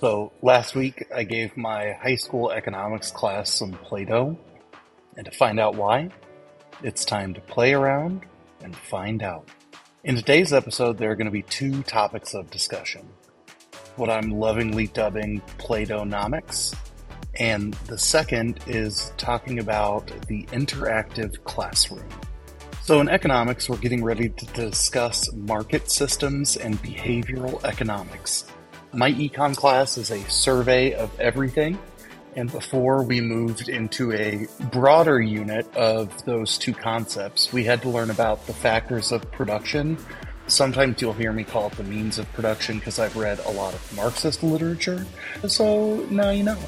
So last week I gave my high school economics class some Play Doh, and to find out why, it's time to play around and find out. In today's episode, there are going to be two topics of discussion what I'm lovingly dubbing Play Doh nomics, and the second is talking about the interactive classroom. So, in economics, we're getting ready to discuss market systems and behavioral economics. My econ class is a survey of everything. And before we moved into a broader unit of those two concepts, we had to learn about the factors of production. Sometimes you'll hear me call it the means of production because I've read a lot of Marxist literature. So now you know.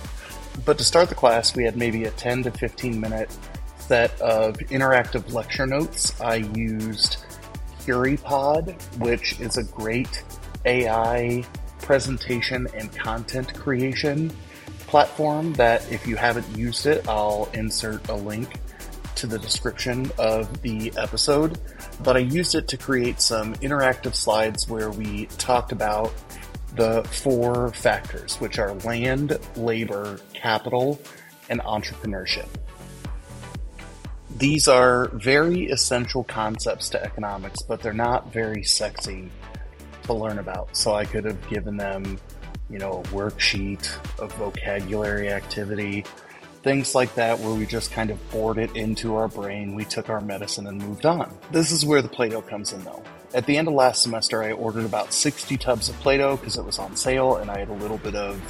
But to start the class, we had maybe a 10 to 15 minute set of interactive lecture notes. I used Curipod, which is a great AI presentation and content creation platform that if you haven't used it, I'll insert a link to the description of the episode. But I used it to create some interactive slides where we talked about the four factors, which are land, labor, capital, and entrepreneurship. These are very essential concepts to economics, but they're not very sexy to learn about. So I could have given them, you know, a worksheet, a vocabulary activity, things like that where we just kind of bored it into our brain. We took our medicine and moved on. This is where the Play Doh comes in though. At the end of last semester, I ordered about 60 tubs of Play Doh because it was on sale and I had a little bit of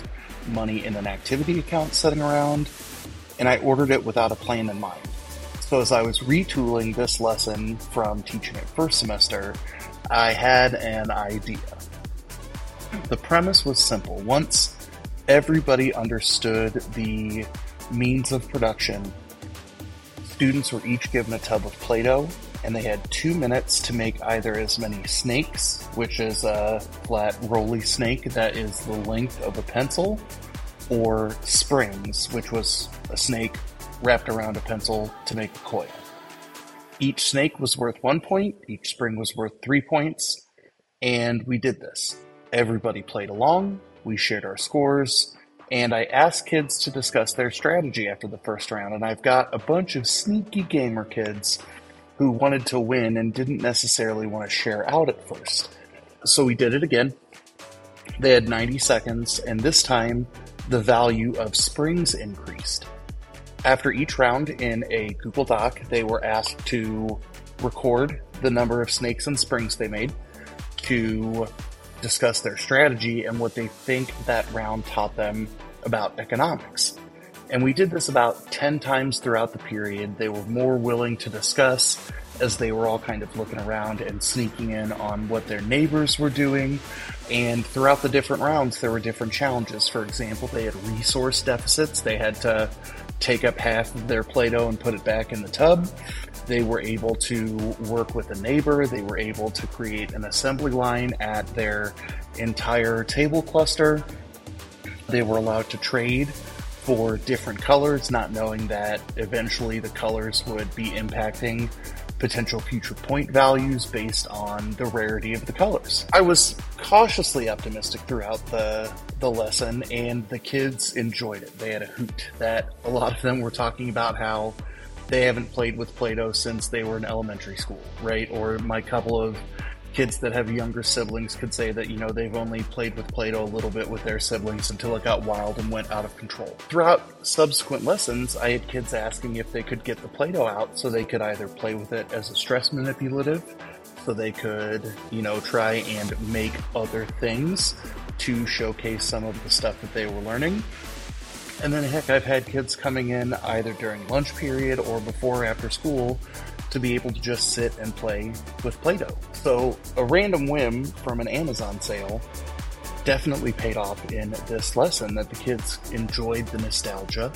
money in an activity account sitting around. And I ordered it without a plan in mind. So as I was retooling this lesson from teaching it first semester, I had an idea. The premise was simple. Once everybody understood the means of production, students were each given a tub of Play Doh, and they had two minutes to make either as many snakes, which is a flat, roly snake that is the length of a pencil, or springs, which was a snake wrapped around a pencil to make a coil. Each snake was worth one point, each spring was worth three points, and we did this. Everybody played along, we shared our scores, and I asked kids to discuss their strategy after the first round. And I've got a bunch of sneaky gamer kids who wanted to win and didn't necessarily want to share out at first. So we did it again. They had 90 seconds, and this time the value of springs increased. After each round in a Google Doc, they were asked to record the number of snakes and springs they made, to discuss their strategy and what they think that round taught them about economics. And we did this about 10 times throughout the period. They were more willing to discuss as they were all kind of looking around and sneaking in on what their neighbors were doing. And throughout the different rounds, there were different challenges. For example, they had resource deficits. They had to take up half of their Play Doh and put it back in the tub. They were able to work with a neighbor. They were able to create an assembly line at their entire table cluster. They were allowed to trade for different colors, not knowing that eventually the colors would be impacting potential future point values based on the rarity of the colors. I was cautiously optimistic throughout the the lesson and the kids enjoyed it. They had a hoot that a lot of them were talking about how they haven't played with Play-Doh since they were in elementary school, right? Or my couple of kids that have younger siblings could say that, you know, they've only played with Play Doh a little bit with their siblings until it got wild and went out of control. Throughout subsequent lessons, I had kids asking if they could get the Play Doh out so they could either play with it as a stress manipulative, so they could, you know, try and make other things to showcase some of the stuff that they were learning. And then, heck, I've had kids coming in either during lunch period or before or after school to be able to just sit and play with Play Doh. So, a random whim from an Amazon sale definitely paid off in this lesson that the kids enjoyed the nostalgia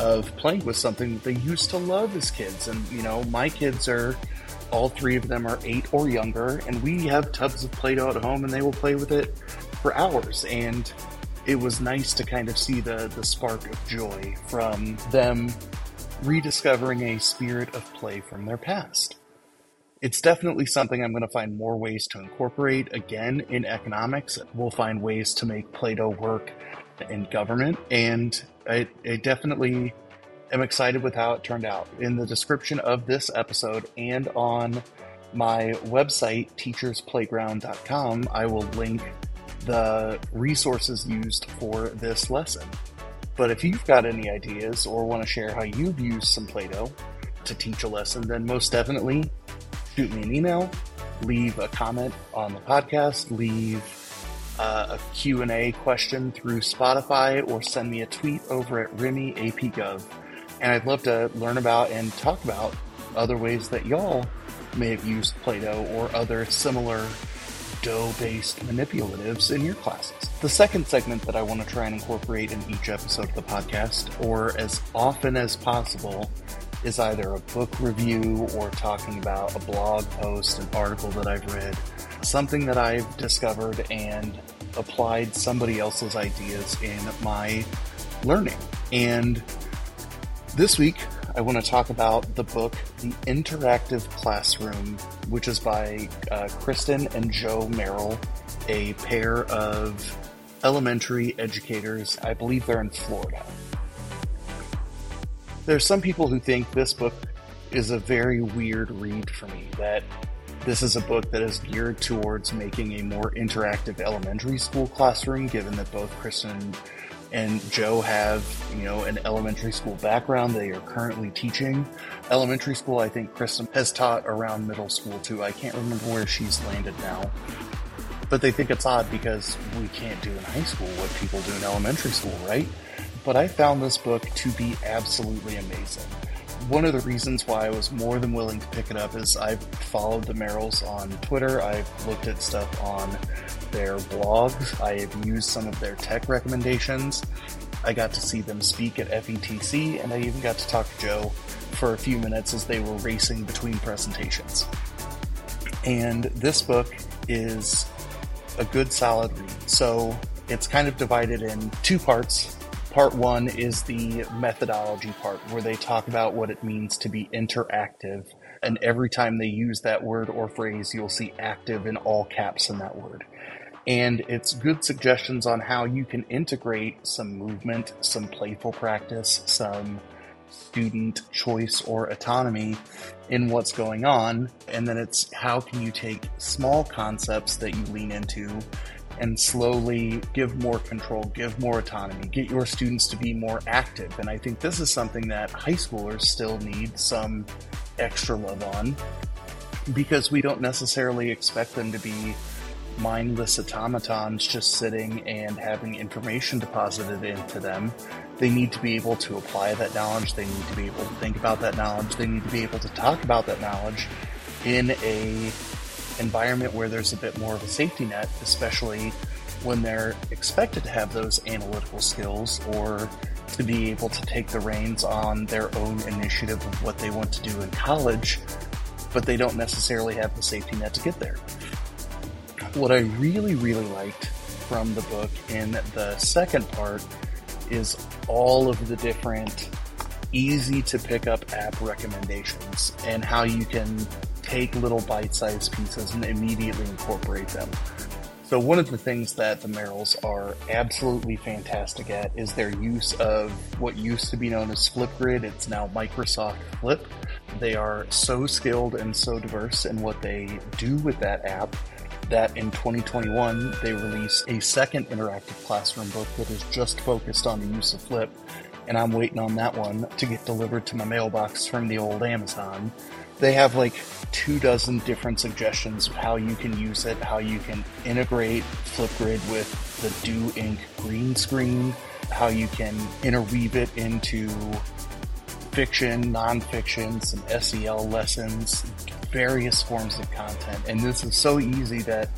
of playing with something that they used to love as kids. And, you know, my kids are all three of them are eight or younger, and we have tubs of Play Doh at home and they will play with it for hours. And it was nice to kind of see the, the spark of joy from them rediscovering a spirit of play from their past. It's definitely something I'm going to find more ways to incorporate again in economics. We'll find ways to make Play Doh work in government, and I, I definitely am excited with how it turned out. In the description of this episode and on my website, teachersplaiground.com, I will link the resources used for this lesson. But if you've got any ideas or want to share how you've used some Play Doh to teach a lesson, then most definitely shoot me an email, leave a comment on the podcast, leave uh, a Q&A question through Spotify, or send me a tweet over at Remy APGov. And I'd love to learn about and talk about other ways that y'all may have used Play-Doh or other similar dough-based manipulatives in your classes. The second segment that I want to try and incorporate in each episode of the podcast, or as often as possible, is either a book review or talking about a blog post, an article that I've read, something that I've discovered and applied somebody else's ideas in my learning. And this week, I want to talk about the book The Interactive Classroom, which is by uh, Kristen and Joe Merrill, a pair of elementary educators. I believe they're in Florida. There's some people who think this book is a very weird read for me, that this is a book that is geared towards making a more interactive elementary school classroom, given that both Kristen and Joe have, you know, an elementary school background. They are currently teaching elementary school. I think Kristen has taught around middle school too. I can't remember where she's landed now. But they think it's odd because we can't do in high school what people do in elementary school, right? But I found this book to be absolutely amazing. One of the reasons why I was more than willing to pick it up is I've followed the Merrills on Twitter. I've looked at stuff on their blogs. I've used some of their tech recommendations. I got to see them speak at FETC, and I even got to talk to Joe for a few minutes as they were racing between presentations. And this book is a good solid read. So it's kind of divided in two parts. Part one is the methodology part, where they talk about what it means to be interactive. And every time they use that word or phrase, you'll see active in all caps in that word and it's good suggestions on how you can integrate some movement, some playful practice, some student choice or autonomy in what's going on. And then it's how can you take small concepts that you lean into and slowly give more control, give more autonomy, get your students to be more active. And I think this is something that high schoolers still need some extra love on because we don't necessarily expect them to be mindless automatons just sitting and having information deposited into them. They need to be able to apply that knowledge. They need to be able to think about that knowledge. They need to be able to talk about that knowledge in a environment where there's a bit more of a safety net, especially when they're expected to have those analytical skills or to be able to take the reins on their own initiative of what they want to do in college, but they don't necessarily have the safety net to get there. What I really, really liked from the book in the second part is all of the different easy to pick up app recommendations and how you can take little bite sized pieces and immediately incorporate them. So, one of the things that the Merrills are absolutely fantastic at is their use of what used to be known as Flipgrid. It's now Microsoft Flip. They are so skilled and so diverse in what they do with that app that in 2021 they release a second interactive classroom book that is just focused on the use of Flip. And I'm waiting on that one to get delivered to my mailbox from the old Amazon. They have like two dozen different suggestions of how you can use it, how you can integrate Flipgrid with the Do Ink green screen, how you can interweave it into fiction, nonfiction, some SEL lessons, various forms of content. And this is so easy that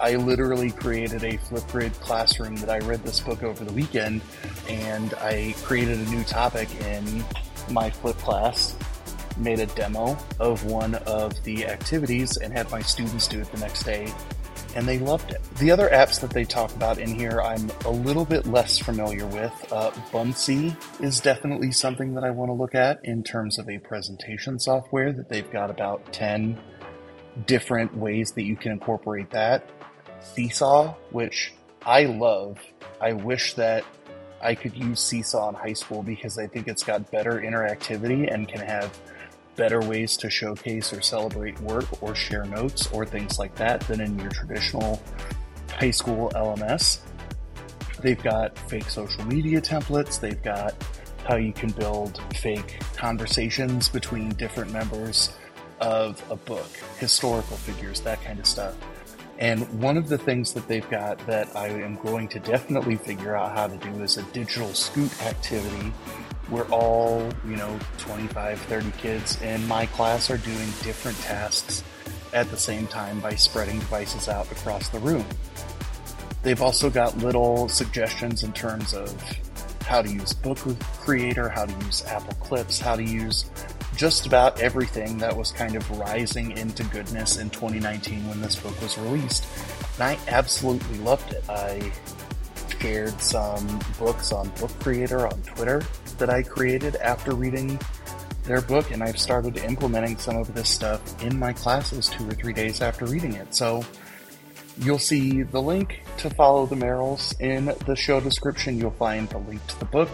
I literally created a Flipgrid classroom that I read this book over the weekend and I created a new topic in my Flip class, made a demo of one of the activities and had my students do it the next day and they loved it. The other apps that they talk about in here, I'm a little bit less familiar with. Uh, Buncee is definitely something that I want to look at in terms of a presentation software that they've got about 10 different ways that you can incorporate that. Seesaw, which I love. I wish that I could use Seesaw in high school because I think it's got better interactivity and can have better ways to showcase or celebrate work or share notes or things like that than in your traditional high school LMS. They've got fake social media templates. They've got how you can build fake conversations between different members of a book, historical figures, that kind of stuff. And one of the things that they've got that I am going to definitely figure out how to do is a digital scoot activity where all, you know, 25, 30 kids in my class are doing different tasks at the same time by spreading devices out across the room. They've also got little suggestions in terms of how to use Book Creator, how to use Apple Clips, how to use just about everything that was kind of rising into goodness in 2019 when this book was released. And I absolutely loved it. I shared some books on Book Creator on Twitter that I created after reading their book, and I've started implementing some of this stuff in my classes two or three days after reading it. So You'll see the link to follow the Merrills in the show description. You'll find the link to the book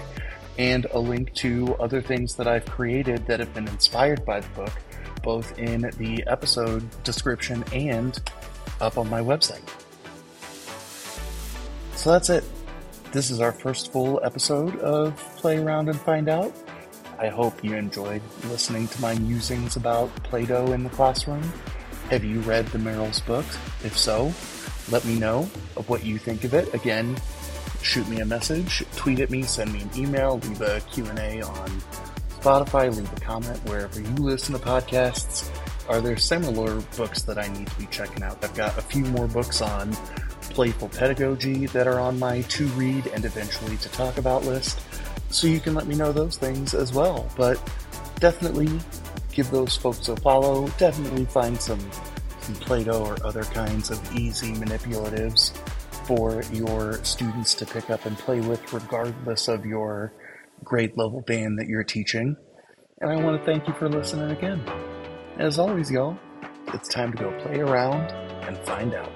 and a link to other things that I've created that have been inspired by the book, both in the episode description and up on my website. So that's it. This is our first full episode of Play Around and Find Out. I hope you enjoyed listening to my musings about Play Doh in the classroom. Have you read the Merrills book? If so, let me know of what you think of it. Again, shoot me a message, tweet at me, send me an email, leave a Q&A on Spotify, leave a comment wherever you listen to podcasts. Are there similar books that I need to be checking out? I've got a few more books on playful pedagogy that are on my to read and eventually to talk about list. So you can let me know those things as well. But definitely give those folks a follow. Definitely find some Play-Doh or other kinds of easy manipulatives for your students to pick up and play with regardless of your grade level band that you're teaching. And I want to thank you for listening again. As always, y'all, it's time to go play around and find out.